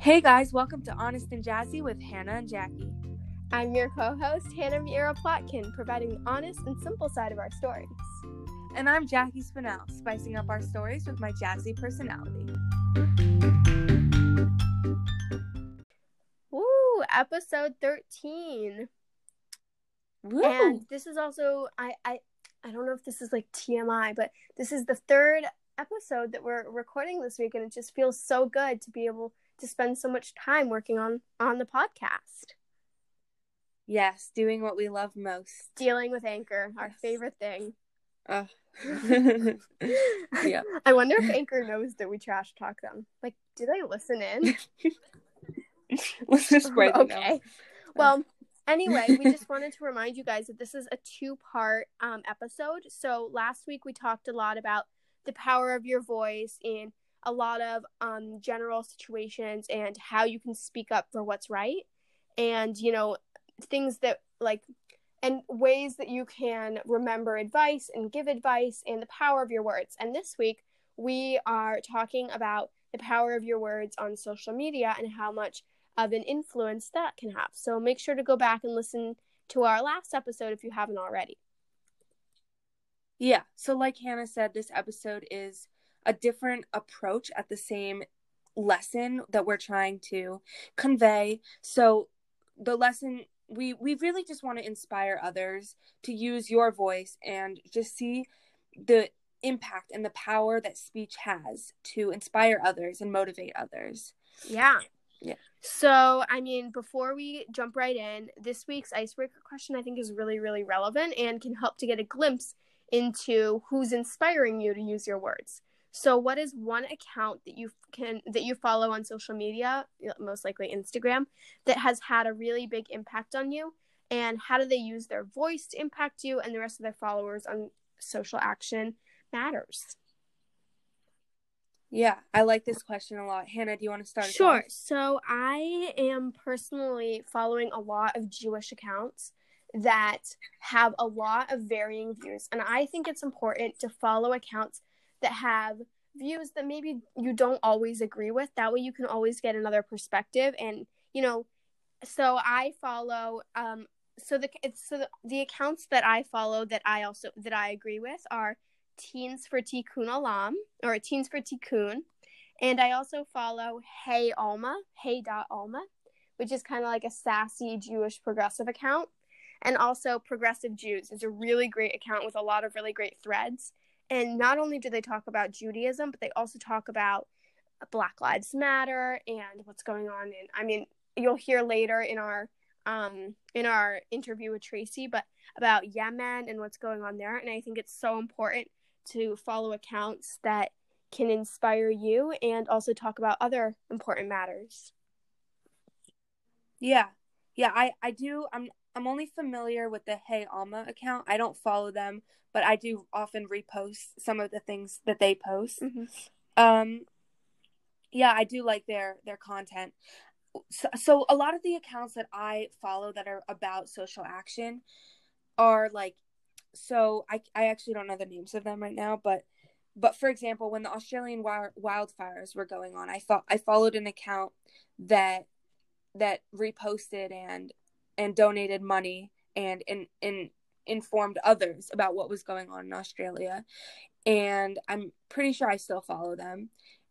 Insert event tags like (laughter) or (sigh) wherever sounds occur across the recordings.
Hey guys, welcome to Honest and Jazzy with Hannah and Jackie. I'm your co host, Hannah Miera Plotkin, providing the honest and simple side of our stories. And I'm Jackie Spinell, spicing up our stories with my jazzy personality. Woo! Episode 13. Woo! And this is also I, I I don't know if this is like TMI, but this is the third episode that we're recording this week and it just feels so good to be able to spend so much time working on on the podcast. yes, doing what we love most. Dealing with Anchor, our Yes. favorite thing. (laughs) (laughs) Yeah. I wonder if Anchor knows that we trash talk them. Like, do they listen in? (laughs) Let's just spread it out. okay. Well, anyway, we just wanted to remind you guys that this is a two part um, episode. So last week we talked a lot about the power of your voice in a lot of um, general situations and how you can speak up for what's right. And, you know, things that like, and ways that you can remember advice and give advice and the power of your words. And this week we are talking about the power of your words on social media and how much of an influence that can have. So make sure to go back and listen to our last episode if you haven't already. Yeah. So, like Hannah said, this episode is a different approach at the same lesson that we're trying to convey. So, the lesson we we really just want to inspire others to use your voice and just see the impact and the power that speech has to inspire others and motivate others. Yeah. Yeah. So, I mean, before we jump right in, this week's icebreaker question I think is really, really relevant and can help to get a glimpse into who's inspiring you to use your words. So, what is one account that you can that you follow on social media, most likely Instagram, that has had a really big impact on you? And how do they use their voice to impact you and the rest of their followers on social action matters? Yeah, I like this question a lot. Hannah, do you want to start? Sure. So I am personally following a lot of Jewish accounts that have a lot of varying views. And I think it's important to follow accounts that have views that maybe you don't always agree with. That way you can always get another perspective. And, you know, so I follow um so the it's so the, the accounts that I follow that I also that I agree with are Teens for Tikkun Olam or Teens for Tikkun. And I also follow Hey Alma, Hey dot Alma, which is kind of like a sassy Jewish progressive account. And also Progressive Jews is a really great account with a lot of really great threads. And not only do they talk about Judaism, but they also talk about Black Lives Matter and what's going on And I mean, you'll hear later in our um in our interview with Tracy, but about Yemen and what's going on there. And I think it's so important to follow accounts that can inspire you and also talk about other important matters. Yeah. Yeah, I I do I'm I'm only familiar with the Hey Alma account. I don't follow them, but I do often repost some of the things that they post. Mhm. Um yeah, I do like their their content. So, so a lot of the accounts that I follow that are about social action are like so I I actually don't know the names of them right now, but but for example, when the Australian wildfires were going on, I thought I followed an account that that reposted and and donated money and and, and informed others about what was going on in Australia. And I'm pretty sure I still follow them.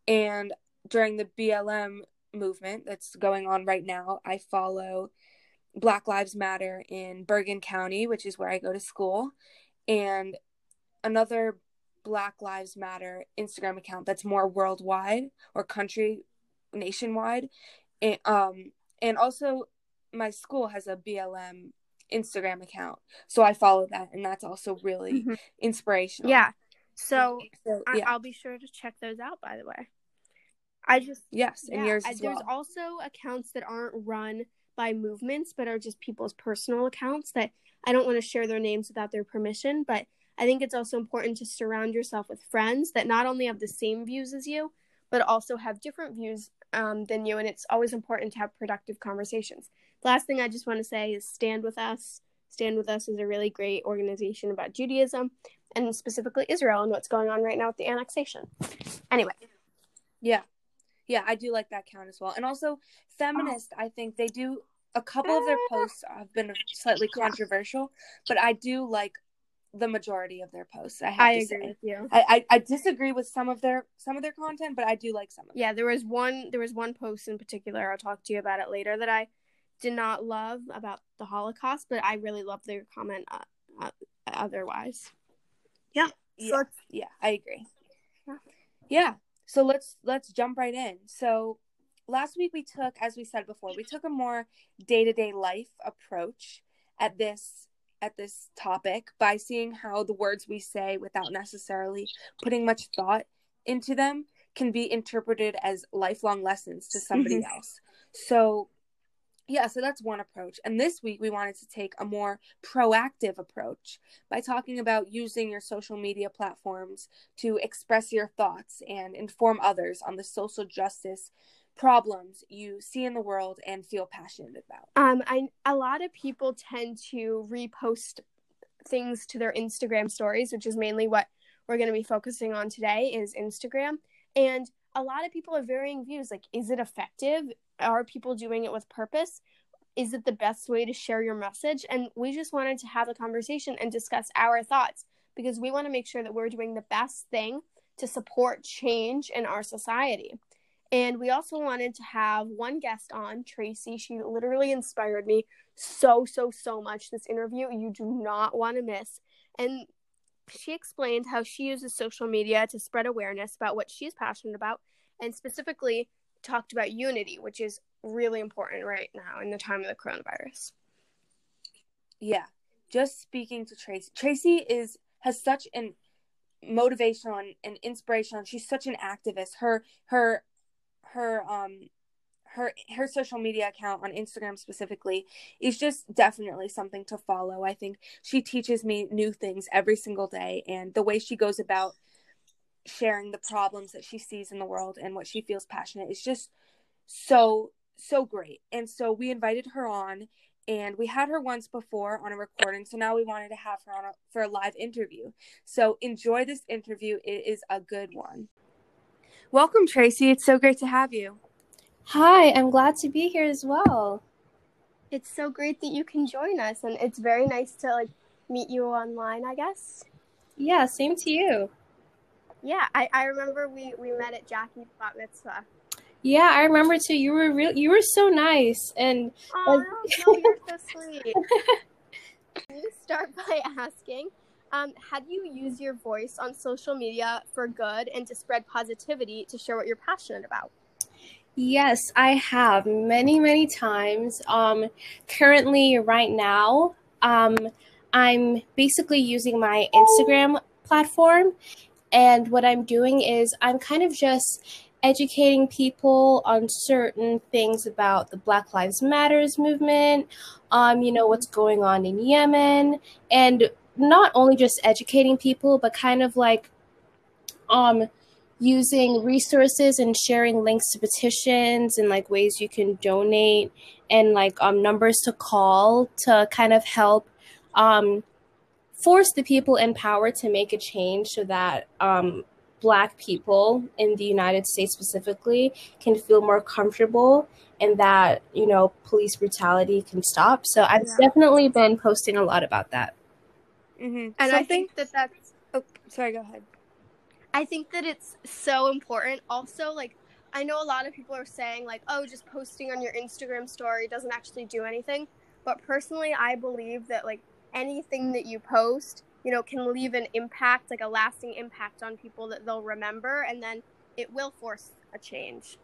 And during the BLM movement that's going on right now, I follow Black Lives Matter in Bergen County, which is where I go to school, and another Black Lives Matter Instagram account that's more worldwide or country nationwide. And um and also my school has a BLM Instagram account. So I follow that and that's also really Mhm. inspirational. Yeah. So So, I, yeah. I'll be sure to check those out. By the way, I just yes, and yeah, yours I- as there's well. also accounts that aren't run by movements, but are just people's personal accounts that I don't want to share their names without their permission. But I think it's also important to surround yourself with friends that not only have the same views as you, but also have different views um, than you. And it's always important to have productive conversations. The last thing I just want to say is stand with us. Stand with Us is a really great organization about Judaism and specifically Israel and what's going on right now with the annexation. Anyway, Yeah. Yeah, I do like that count as well. And also feminist, I think they do a couple of their ah. posts have been slightly controversial, but I do like the majority of their posts. I have I to agree say. with you. I, I, I disagree with some of their some of their content, but I do like some of. Yeah, there was one there was one post in particular. I'll talk to you about it later that I did not love about the Holocaust, but I really loved their comment uh, uh, otherwise. Yeah. So Yeah, let's- yeah, I agree. Yeah. Yeah. So let's let's jump right in. So last week we took, as we said before, we took a more day to day life approach at this at this topic by seeing how the words we say without necessarily putting much thought into them can be interpreted as lifelong lessons to somebody else. So yeah, so that's one approach. And this week we wanted to take a more proactive approach by talking about using your social media platforms to express your thoughts and inform others on the social justice problems you see in the world and feel passionate about. Um, I a lot of people tend to repost things to their Instagram stories, which is mainly what we're going to be focusing on today is Instagram. And a lot of people have varying views. Like, is it effective? Are people doing it with purpose? Is it the best way to share your message? And we just wanted to have a conversation and discuss our thoughts because we want to make sure that we're doing the best thing to support change in our society. And we also wanted to have one guest on, Tracy. She literally inspired me so, so, so much. This interview you do not want to miss. And she explained how she uses social media to spread awareness about what she's passionate about and specifically talked about unity, which is really important right now in the time of the coronavirus. Yeah. Just speaking to Tracy. Tracy is has such an motivational and, and inspirational. She's such an activist. Her her her um her her social media account on Instagram specifically is just definitely something to follow. I think she teaches me new things every single day and the way she goes about sharing the problems that she sees in the world and what she feels passionate is just so so great. And so we invited her on and we had her once before on a recording so now we wanted to have her on a, for a live interview. So enjoy this interview. It is a good one. Welcome Tracy. It's so great to have you. Hi, I'm glad to be here as well. It's so great that you can join us and it's very nice to like meet you online, I guess. Yeah, same to you. Yeah, I, I remember we, we met at Jackie's bat mitzvah. Yeah, I remember too. You were real. You were so nice, and Oh, no, you're so (laughs) sweet. Can you start (laughs) by asking, um, how do you use your voice on social media for good and to spread positivity to share what you're passionate about? yes, I have many, many times. Um, currently, right now, um, I'm basically using my Instagram platform, and what I'm doing is I'm kind of just educating people on certain things about the Black Lives Matters movement, um, you know, what's going on in Yemen, and not only just educating people, but kind of like um using resources and sharing links to petitions and like ways you can donate and like um numbers to call to kind of help um force the people in power to make a change so that um black people in the United States specifically can feel more comfortable and that you know police brutality can stop. So I've Yeah. definitely been posting a lot about that. Mm-hmm. And I think that that's Oh, sorry. Go ahead. I think that it's so important. Also, like, I know a lot of people are saying, like, oh, just posting on your Instagram story doesn't actually do anything. But personally, I believe that, like, anything that you post, you know, can leave an impact, like a lasting impact on people that they'll remember, and then it will force a change.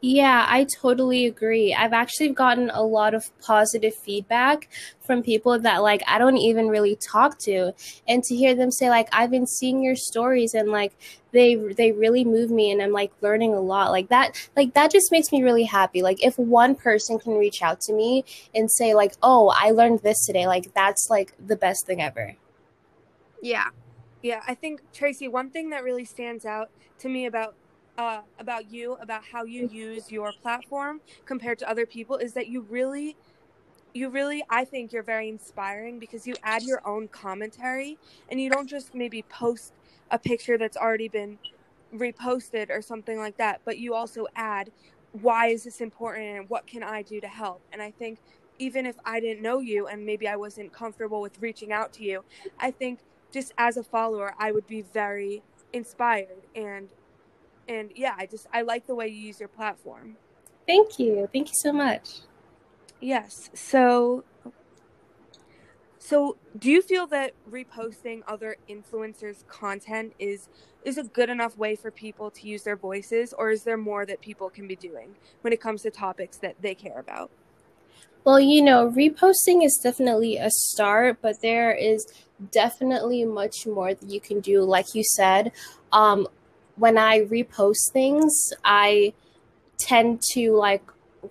Yeah, I totally agree. I've actually gotten a lot of positive feedback from people that like I don't even really talk to and to hear them say like I've been seeing your stories and like they they really move me and I'm like learning a lot. Like that like that just makes me really happy. Like if one person can reach out to me and say like, "Oh, I learned this today." Like that's like the best thing ever. Yeah. Yeah, I think Tracy, one thing that really stands out to me about uh, about you, about how you use your platform compared to other people, is that you really, you really, I think you're very inspiring because you add your own commentary and you don't just maybe post a picture that's already been reposted or something like that, but you also add why is this important and what can I do to help? And I think even if I didn't know you and maybe I wasn't comfortable with reaching out to you, I think just as a follower, I would be very inspired and and yeah, I just I like the way you use your platform. Thank you. Thank you so much. Yes. So so do you feel that reposting other influencers content is is a good enough way for people to use their voices or is there more that people can be doing when it comes to topics that they care about? Well, you know, reposting is definitely a start, but there is definitely much more that you can do. Like you said, um, when I repost things, I tend to like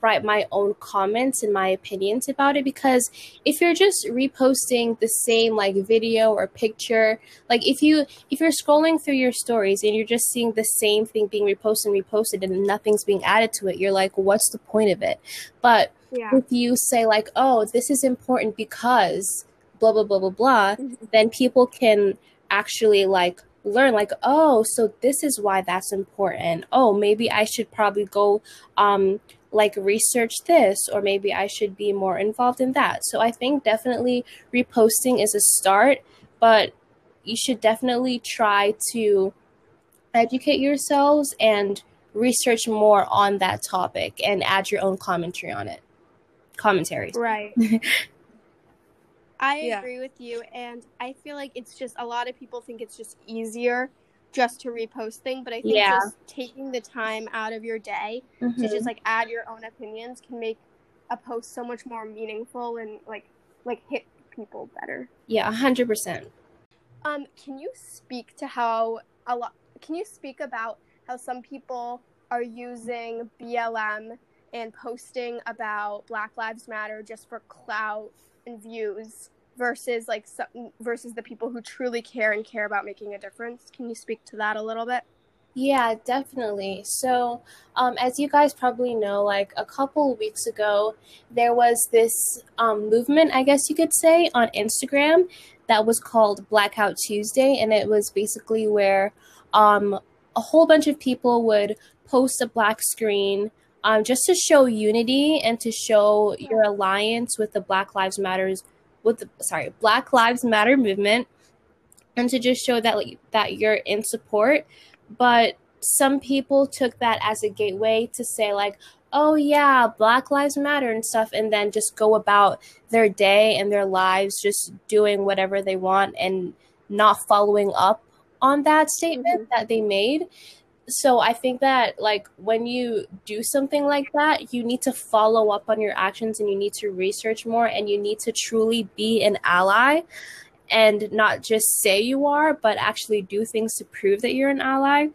write my own comments and my opinions about it because if you're just reposting the same like video or picture like if you if you're scrolling through your stories and you're just seeing the same thing being reposted and reposted and nothing's being added to it you're like what's the point of it but yeah. if you say like oh this is important because blah blah blah blah blah mm-hmm. then people can actually like learn like oh so this is why that's important oh maybe i should probably go um like research this or maybe I should be more involved in that. So I think definitely reposting is a start, but you should definitely try to educate yourselves and research more on that topic and add your own commentary on it. Commentaries. Right. (laughs) I yeah. agree with you and I feel like it's just a lot of people think it's just easier just to repost thing, but I think yeah. just taking the time out of your day mm-hmm. to just like add your own opinions can make a post so much more meaningful and like like hit people better. Yeah, hundred percent. Um, can you speak to how a lot? Can you speak about how some people are using BLM and posting about Black Lives Matter just for clout and views? versus like versus the people who truly care and care about making a difference. Can you speak to that a little bit? Yeah, definitely. So, um, as you guys probably know, like a couple weeks ago, there was this um, movement, I guess you could say, on Instagram that was called Blackout Tuesday. And it was basically where um, a whole bunch of people would post a black screen um, just to show unity and to show your alliance with the Black Lives Matters with the sorry Black Lives Matter movement, and to just show that like, that you're in support. But some people took that as a gateway to say like, oh yeah, Black Lives Matter and stuff, and then just go about their day and their lives, just doing whatever they want and not following up on that statement mm-hmm. that they made so I think that like when you do something like that, you need to follow up on your actions and you need to research more and you need to truly be an ally and not just say you are, but actually do things to prove that you're an ally.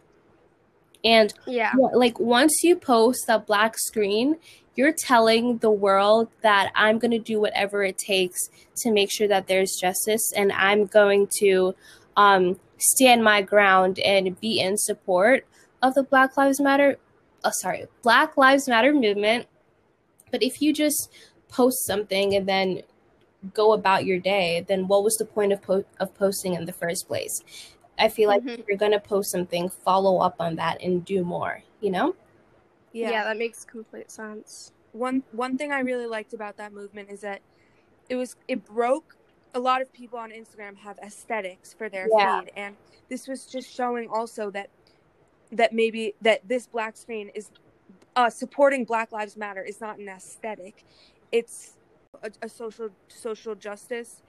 And yeah, like once you post that black screen, you're telling the world that I'm going to do whatever it takes to make sure that there's justice and I'm going to um, stand my ground and be in support of the Black Lives Matter, oh, sorry, Black Lives Matter movement. But if you just post something and then go about your day, then what was the point of po- of posting in the first place? I feel like mm-hmm. if you're gonna post something, follow up on that and do more. You know? Yeah. yeah, that makes complete sense. One one thing I really liked about that movement is that it was it broke a lot of people on Instagram have aesthetics for their yeah. feed and this was just showing also that that maybe that this black screen is uh, supporting Black Lives Matter is not an aesthetic; it's a, a social social justice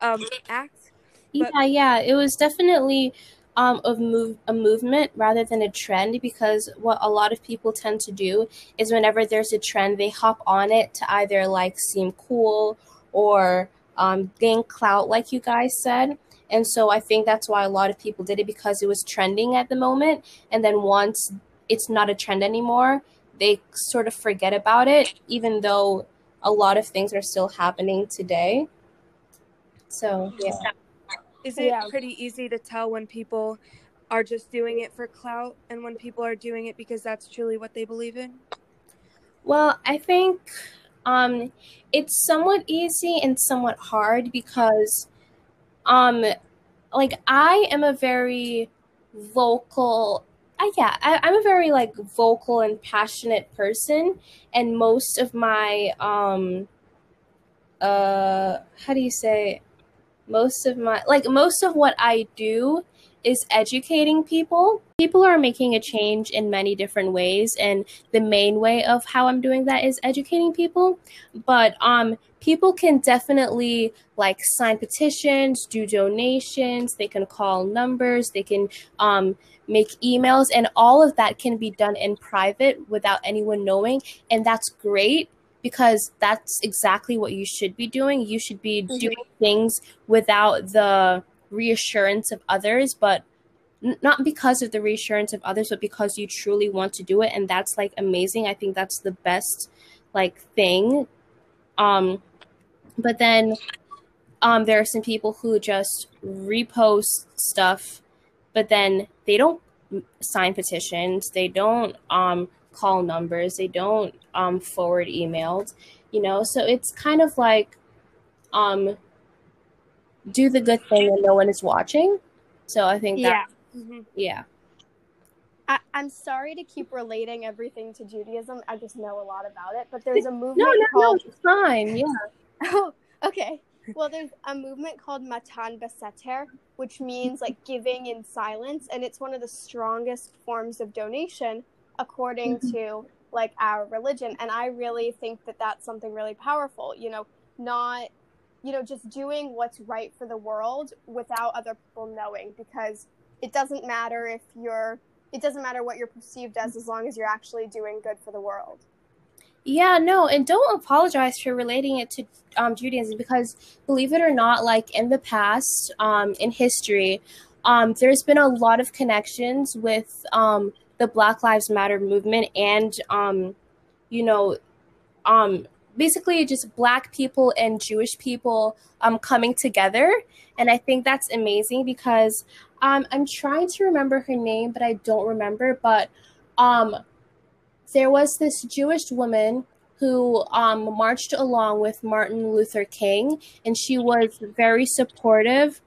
um, act. But- yeah, yeah, it was definitely um, of move a movement rather than a trend because what a lot of people tend to do is whenever there's a trend, they hop on it to either like seem cool or um, gain clout, like you guys said. And so I think that's why a lot of people did it because it was trending at the moment. And then once it's not a trend anymore, they sort of forget about it, even though a lot of things are still happening today. So, yeah. Is it yeah. pretty easy to tell when people are just doing it for clout and when people are doing it because that's truly what they believe in? Well, I think um, it's somewhat easy and somewhat hard because um like I am a very vocal I, yeah I, i'm a very like vocal and passionate person and most of my um uh how do you say most of my like most of what i do is educating people. People are making a change in many different ways and the main way of how I'm doing that is educating people. But um people can definitely like sign petitions, do donations, they can call numbers, they can um make emails and all of that can be done in private without anyone knowing and that's great because that's exactly what you should be doing. You should be mm-hmm. doing things without the reassurance of others, but not because of the reassurance of others, but because you truly want to do it. And that's like amazing. I think that's the best like thing. Um, but then um, there are some people who just repost stuff, but then they don't sign petitions, they don't um, call numbers, they don't um, forward emails, you know. So it's kind of like um, do the good thing when no one is watching. So I think that, yeah. Mm-hmm. yeah. I, am sorry to keep relating everything to Judaism. I just know a lot about it, but there's a movement no, no, called. No, it's fine. Yeah. (laughs) oh, okay. Well, there's a movement called Matan Beseter, which means like giving in silence, and it's one of the strongest forms of donation according mm-hmm. to like our religion. And I really think that that's something really powerful. You know, not you know, just doing what's right for the world without other people knowing because it doesn't matter if you're it doesn't matter what you're perceived as as long as you're actually doing good for the world. Yeah, no, and don't apologize for relating it to um, Judaism because believe it or not, like in the past, um, in history, um, there's been a lot of connections with um, the Black Lives Matter movement and, um, you know, um, basically just black people and Jewish people um, coming together. And I think that's amazing because um, I'm trying to remember her name, but I don't remember. But um, there was this Jewish woman who um, marched along with Martin Luther King, and she was very supportive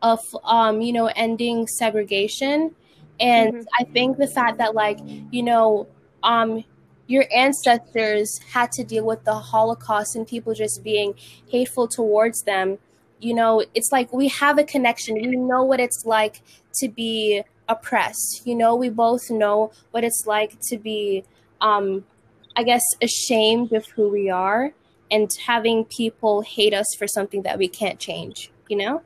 of, um, you know, ending segregation. And mm-hmm. I think the fact that, like, you know, um, your ancestors had to deal with the Holocaust and people just being hateful towards them. You know, it's like we have a connection. We know what it's like to be oppressed. You know, we both know what it's like to be, um, I guess, ashamed of who we are and having people hate us for something that we can't change, you know?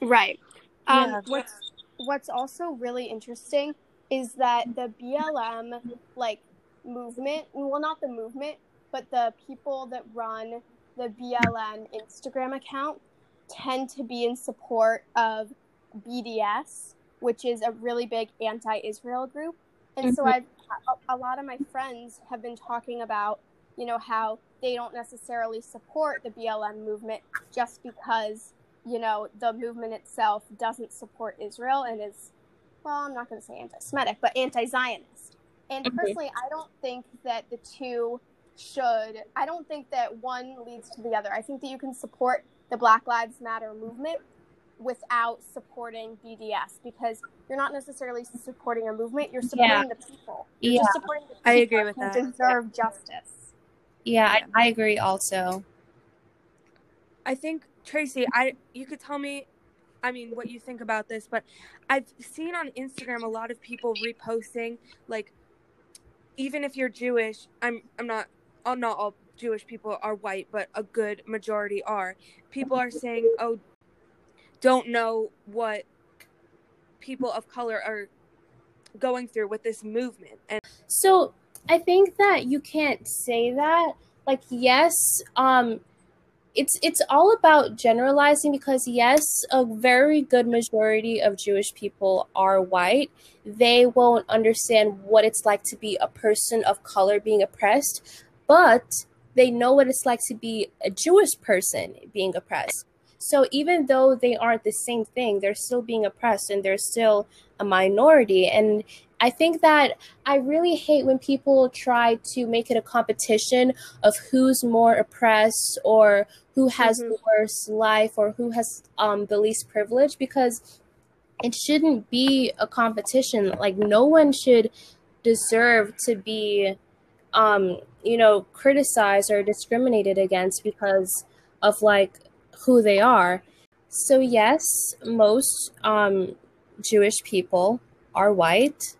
Right. Um, yeah. What's, what's also really interesting is that the BLM, like, movement well not the movement but the people that run the blm instagram account tend to be in support of bds which is a really big anti-israel group and mm-hmm. so i've a, a lot of my friends have been talking about you know how they don't necessarily support the blm movement just because you know the movement itself doesn't support israel and is well i'm not going to say anti-semitic but anti-zionist and mm-hmm. personally, I don't think that the two should, I don't think that one leads to the other. I think that you can support the Black Lives Matter movement without supporting BDS because you're not necessarily supporting a movement, you're supporting yeah. the people. You're yeah. just supporting the people I agree with that. deserve yeah. justice. Yeah, I, I agree also. I think Tracy, I you could tell me I mean what you think about this, but I've seen on Instagram a lot of people reposting like even if you're Jewish, I'm I'm not oh, not all Jewish people are white, but a good majority are. People are saying, "Oh, don't know what people of color are going through with this movement." And so, I think that you can't say that. Like, yes, um it's it's all about generalizing because yes a very good majority of jewish people are white. They won't understand what it's like to be a person of color being oppressed but they know what it's like to be a jewish person being oppressed. So even though they aren't the same thing they're still being oppressed and they're still a minority. And I think that I really hate when people try to make it a competition of who's more oppressed or who has mm-hmm. the worst life or who has um, the least privilege because it shouldn't be a competition. Like no one should deserve to be um, you know, criticized or discriminated against because of like who they are. So yes, most um, Jewish people are white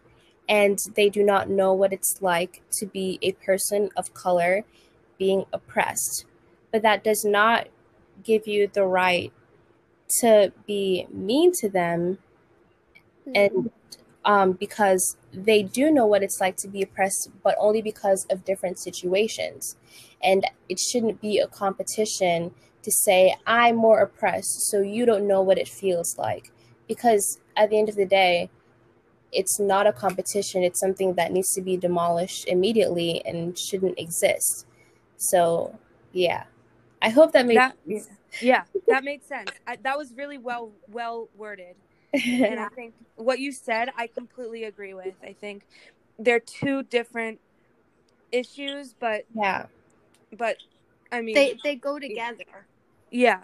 and they do not know what it's like to be a person of color being oppressed. But that does not give you the right to be mean to them and um, because they do know what it's like to be oppressed, but only because of different situations. And it shouldn't be a competition to say, I'm more oppressed, so you don't know what it feels like. Because at the end of the day, it's not a competition, it's something that needs to be demolished immediately and shouldn't exist. So, yeah. I hope that made that, sense. Yeah, (laughs) that made sense. I, that was really well well worded and I (laughs) think what you said, I completely agree with. I think they're two different issues, but yeah, but I mean, they they go together. Yeah,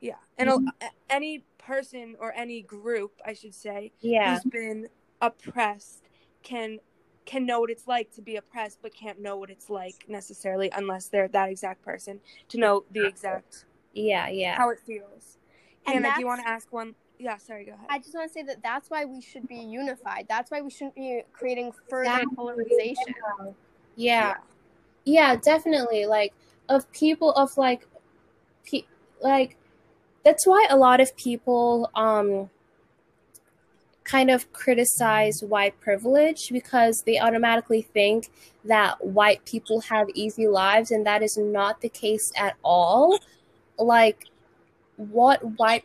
yeah, and mm-hmm. any person or any group, I should say, yeah. who's been oppressed can can know what it's like to be oppressed, but can't know what it's like necessarily unless they're that exact person to know the exact yeah yeah how it feels. And Hannah, do you want to ask one yeah, sorry, go ahead. I just want to say that that's why we should be unified. That's why we shouldn't be creating further polarization. Yeah. Yeah, definitely. Like of people of like pe- like that's why a lot of people um kind of criticize white privilege because they automatically think that white people have easy lives and that is not the case at all. Like what white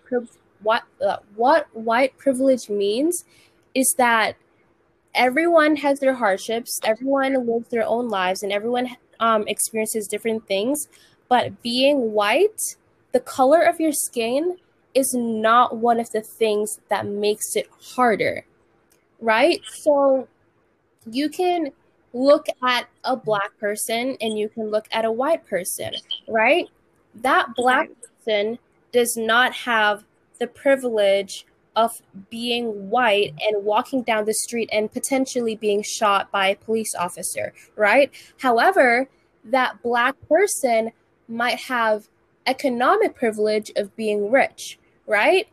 what uh, what white privilege means is that everyone has their hardships, everyone lives their own lives, and everyone um, experiences different things. But being white, the color of your skin is not one of the things that makes it harder, right? So you can look at a black person and you can look at a white person, right? That black person does not have the privilege of being white and walking down the street and potentially being shot by a police officer, right? However, that black person might have economic privilege of being rich, right?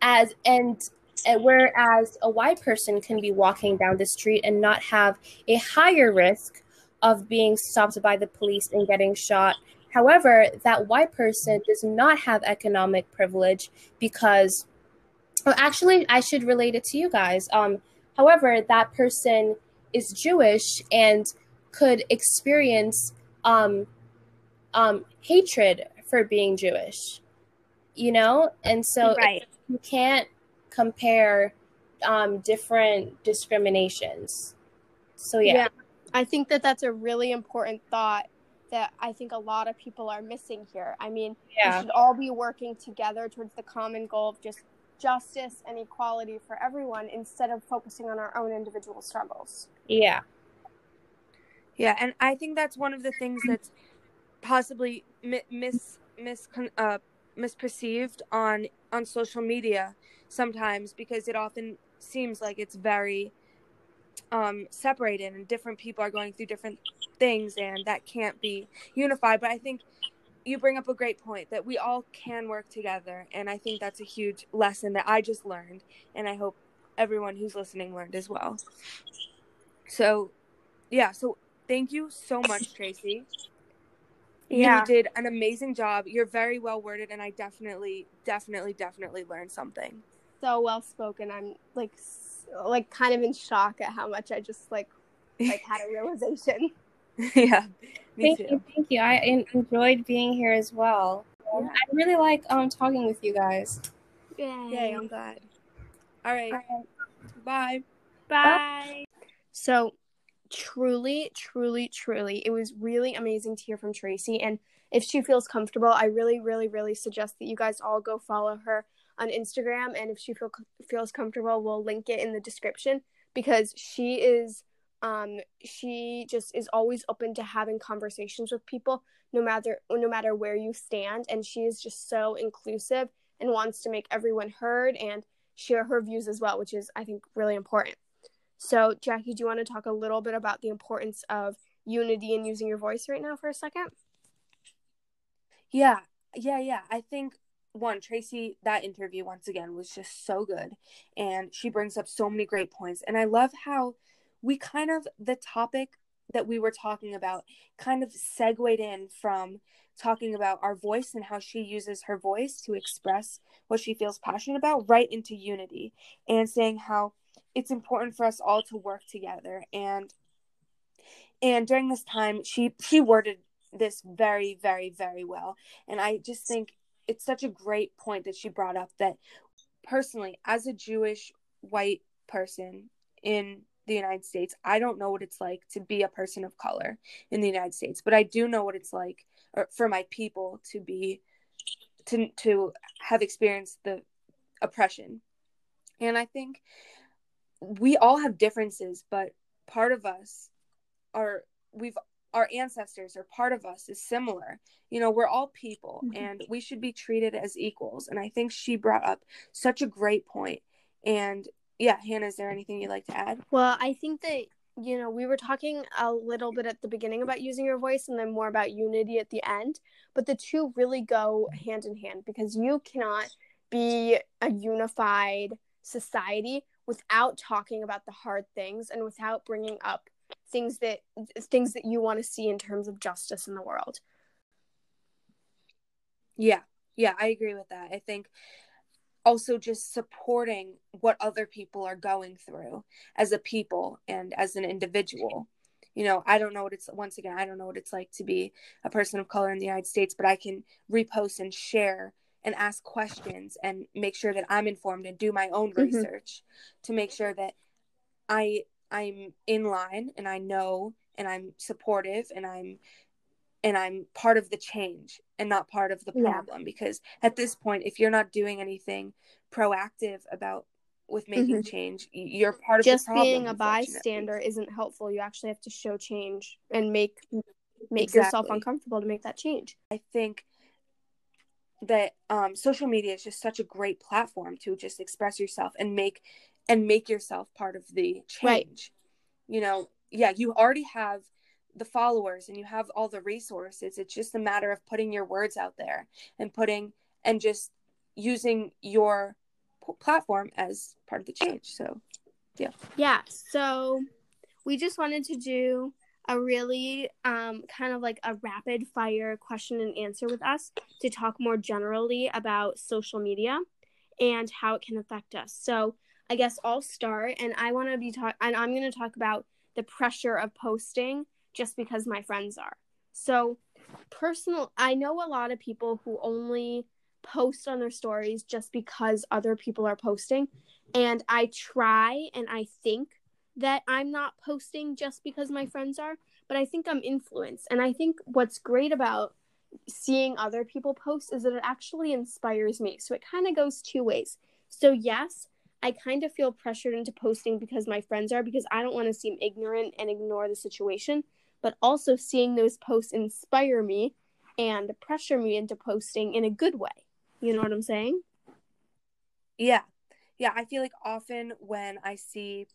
As and, and whereas a white person can be walking down the street and not have a higher risk of being stopped by the police and getting shot However, that white person does not have economic privilege because, well, actually, I should relate it to you guys. Um, however, that person is Jewish and could experience um, um, hatred for being Jewish, you know? And so right. you can't compare um, different discriminations. So, yeah. yeah. I think that that's a really important thought that I think a lot of people are missing here. I mean, yeah. we should all be working together towards the common goal of just justice and equality for everyone instead of focusing on our own individual struggles. Yeah. Yeah, and I think that's one of the things that's possibly mis mis uh, misperceived on on social media sometimes because it often seems like it's very um, separated and different people are going through different things and that can't be unified. But i think you bring up a great point that we all can work together and i think that's a huge lesson that i just learned and i hope everyone who's listening learned as well. So yeah so thank you so much tracy yeah. you did an amazing job you're very well worded and i definitely definitely definitely learned something so well spoken i'm like like kind of in shock at how much I just like like had a (laughs) realization. yeah. thank too. you, thank you. I enjoyed being here as well. Yeah. I really like um talking with you guys. Yay, Yay I'm glad. All right. All right. Bye. Bye. Bye. So truly, truly, truly, it was really amazing to hear from Tracy. And if she feels comfortable, I really, really, really suggest that you guys all go follow her on Instagram, and if she feel, feels comfortable, we'll link it in the description because she is um she just is always open to having conversations with people no matter no matter where you stand and she is just so inclusive and wants to make everyone heard and share her views as well, which is I think really important. So, Jackie, do you want to talk a little bit about the importance of unity and using your voice right now for a second? Yeah, yeah, yeah. I think one, Tracy, that interview once again was just so good. And she brings up so many great points. And I love how we kind of, the topic that we were talking about kind of segued in from talking about our voice and how she uses her voice to express what she feels passionate about right into unity and saying how it's important for us all to work together. And and during this time she she worded this very very very well. And i just think it's such a great point that she brought up that personally as a jewish white person in the united states i don't know what it's like to be a person of color in the united states but i do know what it's like for my people to be to to have experienced the oppression. And i think we all have differences but part of us are we've our ancestors or part of us is similar you know we're all people mm-hmm. and we should be treated as equals and i think she brought up such a great point. point and yeah hannah is there anything you'd like to add well i think that you know we were talking a little bit at the beginning about using your voice and then more about unity at the end but the two really go hand in hand because you cannot be a unified society without talking about the hard things and without bringing up things that things that you want to see in terms of justice in the world. Yeah. Yeah, I agree with that. I think also just supporting what other people are going through as a people and as an individual. You know, I don't know what it's once again, I don't know what it's like to be a person of color in the United States, but I can repost and share and ask questions and make sure that I'm informed and do my own mm-hmm. research to make sure that I I'm in line and I know and I'm supportive and I'm and I'm part of the change and not part of the problem yeah. because at this point if you're not doing anything proactive about with making mm-hmm. change you're part of just problem, being a bystander isn't helpful you actually have to show change and make make exactly. yourself uncomfortable to make that change i think that um, social media is just such a great platform to just express yourself and make and make yourself part of the change. Right. You know, yeah, you already have the followers and you have all the resources. It's just a matter of putting your words out there and putting and just using your p- platform as part of the change. So, yeah. Yeah. So, we just wanted to do a really um, kind of like a rapid fire question and answer with us to talk more generally about social media and how it can affect us. So, I guess I'll start and I want to be talk and I'm going to talk about the pressure of posting just because my friends are. So, personal I know a lot of people who only post on their stories just because other people are posting and I try and I think that I'm not posting just because my friends are, but I think I'm influenced. And I think what's great about seeing other people post is that it actually inspires me. So it kind of goes two ways. So, yes, I kind of feel pressured into posting because my friends are, because I don't want to seem ignorant and ignore the situation. But also seeing those posts inspire me and pressure me into posting in a good way. You know what I'm saying? Yeah. Yeah. I feel like often when I see,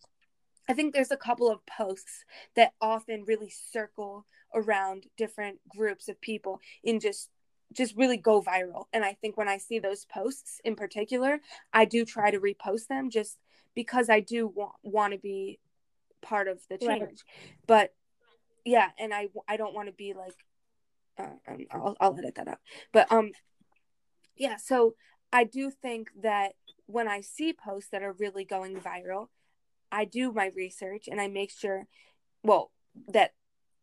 I think there's a couple of posts that often really circle around different groups of people and just just really go viral. And I think when I see those posts in particular, I do try to repost them just because I do want want to be part of the change. Right. But yeah, and I I don't want to be like uh, um, I'll I'll edit that out. But um yeah, so I do think that when I see posts that are really going viral, I do my research and I make sure well that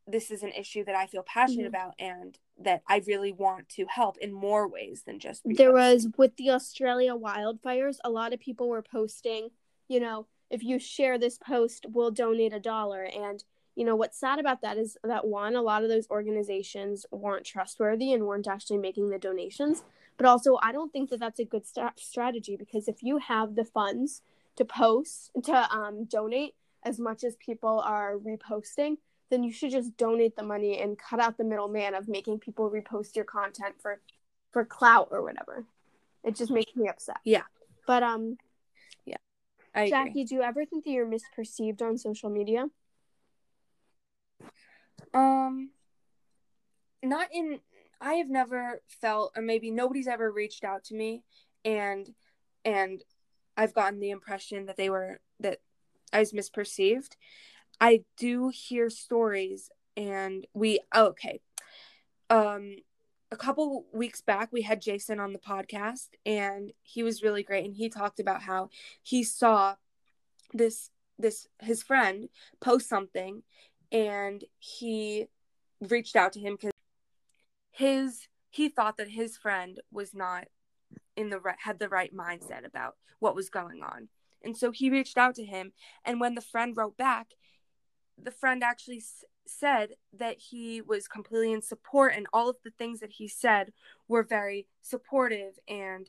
this is an issue that I feel passionate mm-hmm. about and that I really want to help in more ways than just there was with the Australia wildfires a lot of people were posting you know if you share this post we'll donate a dollar. And you know what's sad about that is that one a lot of those organizations weren't trustworthy and weren't actually making the donations. But also I don't think that that's a good st- strategy because if you have the funds to post to um, donate as much as people are reposting then you should just donate the money and cut out the middleman of making people repost your content for for clout or whatever. It just makes me upset. Yeah. But um I agree. Jackie, do you ever think that you're misperceived on social media? Um, not in. I have never felt, or maybe nobody's ever reached out to me, and and I've gotten the impression that they were that I was misperceived. I do hear stories, and we oh, okay. Um, a couple weeks back, we had Jason on the podcast, and he was really great. And he talked about how he saw this this his friend post something, and he reached out to him because his he thought that his friend was not in the right had the right mindset about what was going on and so he reached out to him and when the friend wrote back the friend actually s- said that he was completely in support and all of the things that he said were very supportive and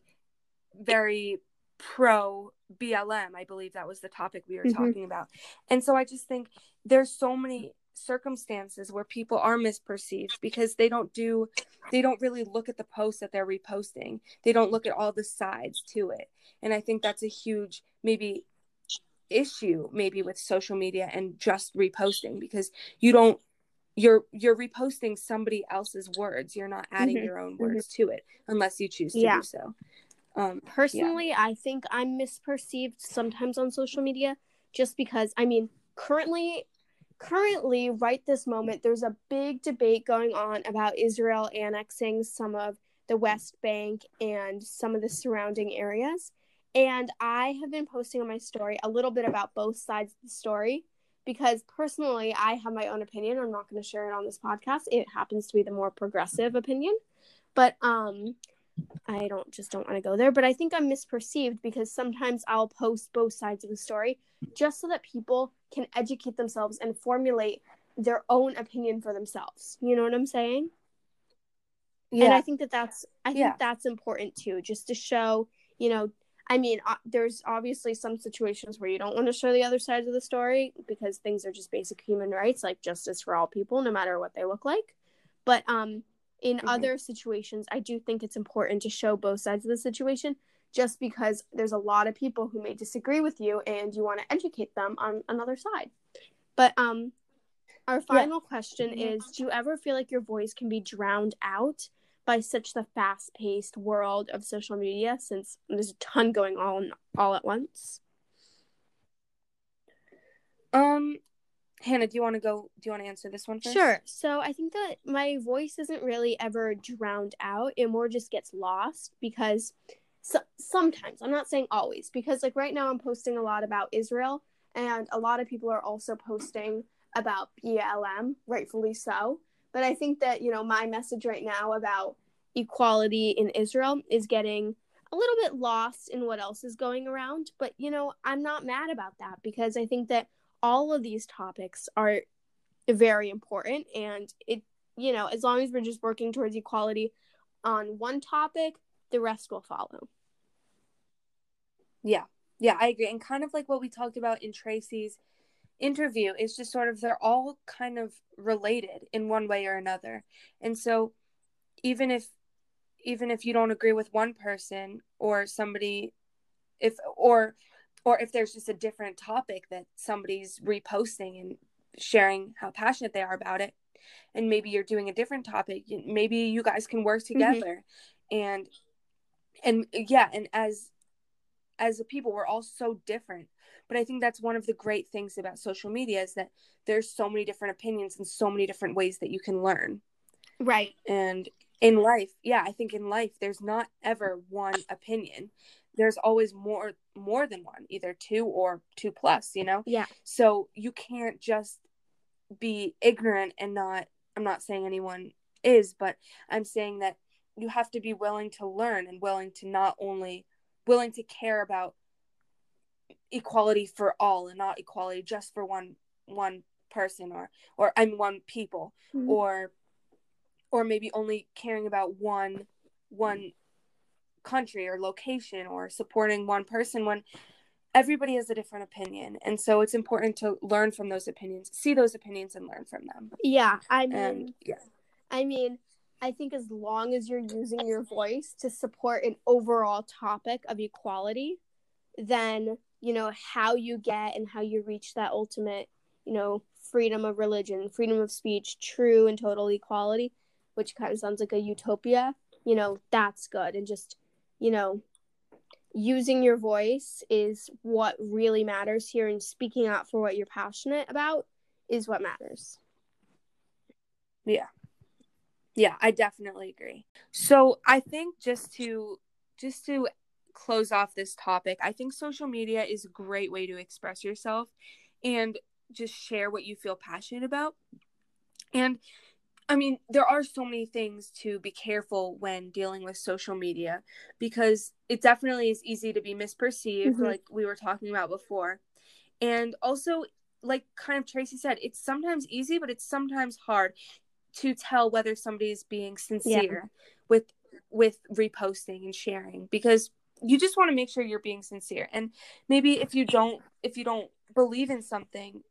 very pro BLM I believe that was the topic we were Mhm. talking about and so I just think there's so many circumstances where people are misperceived because they don't do they don't really look at the post that they're reposting. They don't look at all the sides to it. And i think that's a huge maybe issue maybe with social media and just reposting because you don't you're you're reposting somebody else's words. You're not adding Mhm. your own words to it unless you choose to Yeah. do so. Um Personally, I think I'm misperceived sometimes on social media just because I mean, currently currently right this moment there's a big debate going on about Israel annexing some of the West Bank and some of the surrounding areas. And I have been posting on my story a little bit about both sides of the story because personally I have my own opinion. I'm not going to share it on this podcast. It happens to be the more progressive opinion. But um I don't just don't want to go there, but I think I'm misperceived because sometimes I'll post both sides of the story just so that people can educate themselves and formulate their own opinion for themselves. You know what I'm saying? Yeah. And I think that that's I think Yeah. that's important too, just to show, you know, I mean, uh, there's obviously some situations where you don't want to show the other sides of the story because things are just basic human rights, like justice for all people, no matter what they look like. But um, in Mhm. other situations, I do think it's important to show both sides of the situation, just because there's a lot of people who may disagree with you, and you want to educate them on another side. But um, our final question is: Do you ever feel like your voice can be drowned out? by such the fast-paced world of social media since there's a ton going on all at once um hannah do you want to go do you want to answer this one first? Sure. So i think that my voice isn't really ever drowned out. It more just gets lost because so, sometimes i'm not saying always because like right now i'm posting a lot about israel and a lot of people are also posting about blm rightfully so. But i think that you know my message right now about equality in israel is getting a little bit lost in what else is going around. But you know i'm not mad about that because i think that all of these topics are very important and it you know as long as we're just working towards equality on one topic the rest will follow Yeah, yeah, I agree. And kind of like what we talked about in Tracy's interview, it's just sort of they're all kind of related in one way or another. And so even if even if you don't agree with one person or somebody if or or if there's just a different topic that somebody's reposting and sharing how passionate they are about it and maybe you're doing a different topic maybe you guys can work mm-hmm. together. And and yeah and as as a people we're all so different. But i think that's one of the great things about social media is that there's so many different opinions and so many different ways that you can learn. Right. And in life yeah i think in life there's not ever one opinion there's always more more than one either two or two plus you know yeah so you can't just be ignorant and not i'm not saying anyone is but i'm saying that you have to be willing to learn and willing to not only willing to care about equality for all and not equality just for one one person or or i mean one people Mhm. or or maybe only caring about one one country or location or supporting one person when everybody has a different opinion. And so it's important to learn from those opinions see those opinions and learn from them. Yeah i mean and yeah. I mean, I think as long as you're using your voice to support an overall topic of equality, then you know, how you get and how you reach that ultimate, you know, freedom of religion, freedom of speech, true and total equality, which kind of sounds like a utopia, you know, that's good. And just, you know, using your voice is what really matters here and speaking out for what you're passionate about is what matters. Yeah. Yeah, I definitely agree. So, I think just to just to close off this topic, I think social media is a great way to express yourself and just share what you feel passionate about. And I mean, there are so many things to be careful when dealing with social media because it definitely is easy to be misperceived, mm-hmm. like we were talking about before. And also, like kind of Tracy said, it's sometimes easy, but it's sometimes hard to tell whether somebody's being sincere yeah. with with reposting and sharing because you just want to make sure you're being sincere. And maybe if you don't if you don't believe in something,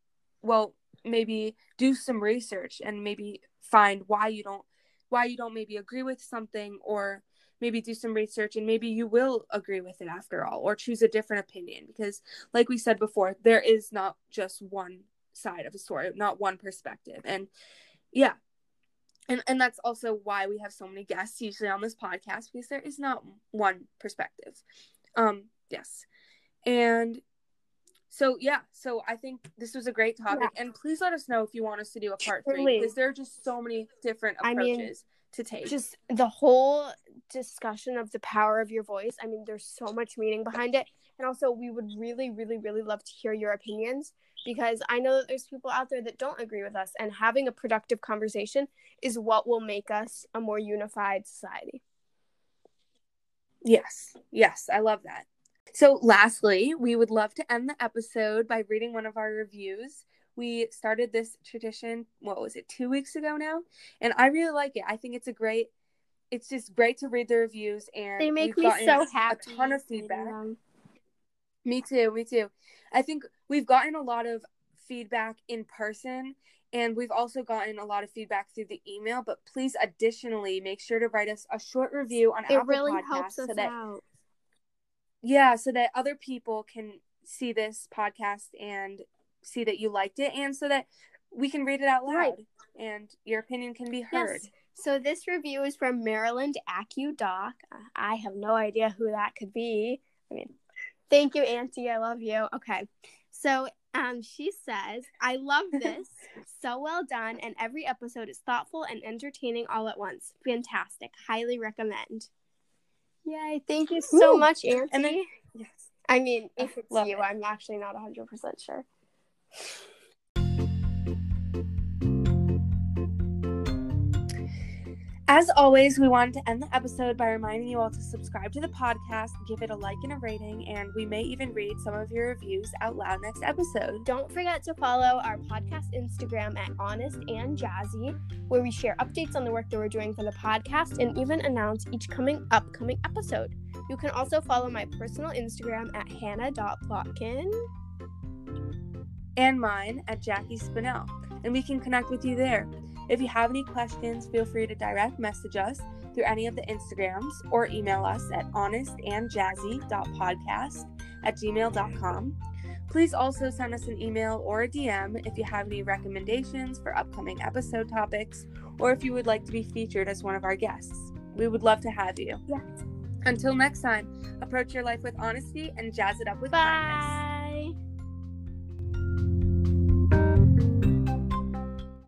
well, maybe do some research and maybe find why you don't why you don't maybe agree with something or maybe do some research and maybe you will agree with it after all or choose a different opinion because like we said before there is not just one side of a story not one perspective. And yeah. And and that's also why we have so many guests usually on this podcast because there is not one perspective. Um yes. And so yeah, so I think this was a great topic, yeah. and please let us know if you want us to do a part three because there are just so many different approaches I mean, to take. Just the whole discussion of the power of your voice. I mean, there's so much meaning behind it, and also we would really, really, really love to hear your opinions because I know that there's people out there that don't agree with us, and having a productive conversation is what will make us a more unified society. Yes, yes, I love that. So, lastly, we would love to end the episode by reading one of our reviews. We started this tradition, what was it, two weeks ago now? And I really like it. I think it's a great, it's just great to read the reviews. And they make me so happy. A ton of feedback. Me too, me too. I think we've gotten a lot of feedback in person and we've also gotten a lot of feedback through the email but please additionally make sure to write us a short review on it apple really Podcasts helps us so that out yeah so that other people can see this podcast and see that you liked it and so that we can read it out loud right. and your opinion can be heard yes. so this review is from maryland acudoc i have no idea who that could be i mean thank you auntie i love you okay so um, she says, I love (laughs) this. so well done. And every episode is thoughtful and entertaining all at once. Fantastic. Highly recommend. Yay! Thank you so Ooh. much, Auntie. And then, yes. I mean, if ah, it's Love you, it. I'm actually not 100% sure. As always, we wanted to end the episode by reminding you all to subscribe to the podcast, give it a like and a rating, and we may even read some of your reviews out loud next episode. Don't forget to follow our podcast Instagram at Honest and Jazzy, where we share updates on the work that we're doing for the podcast and even announce each coming upcoming episode. You can also follow my personal Instagram at hannah.plotkin. And mine at Jackie Spinell, and we can connect with you there. If you have any questions, feel free to direct message us through any of the Instagrams or email us at honestandjazzy.podcast at gmail.com. Please also send us an email or a DM if you have any recommendations for upcoming episode topics or if you would like to be featured as one of our guests. We would love to have you. Yeah. Until next time, approach your life with honesty and jazz it up with Bye. kindness.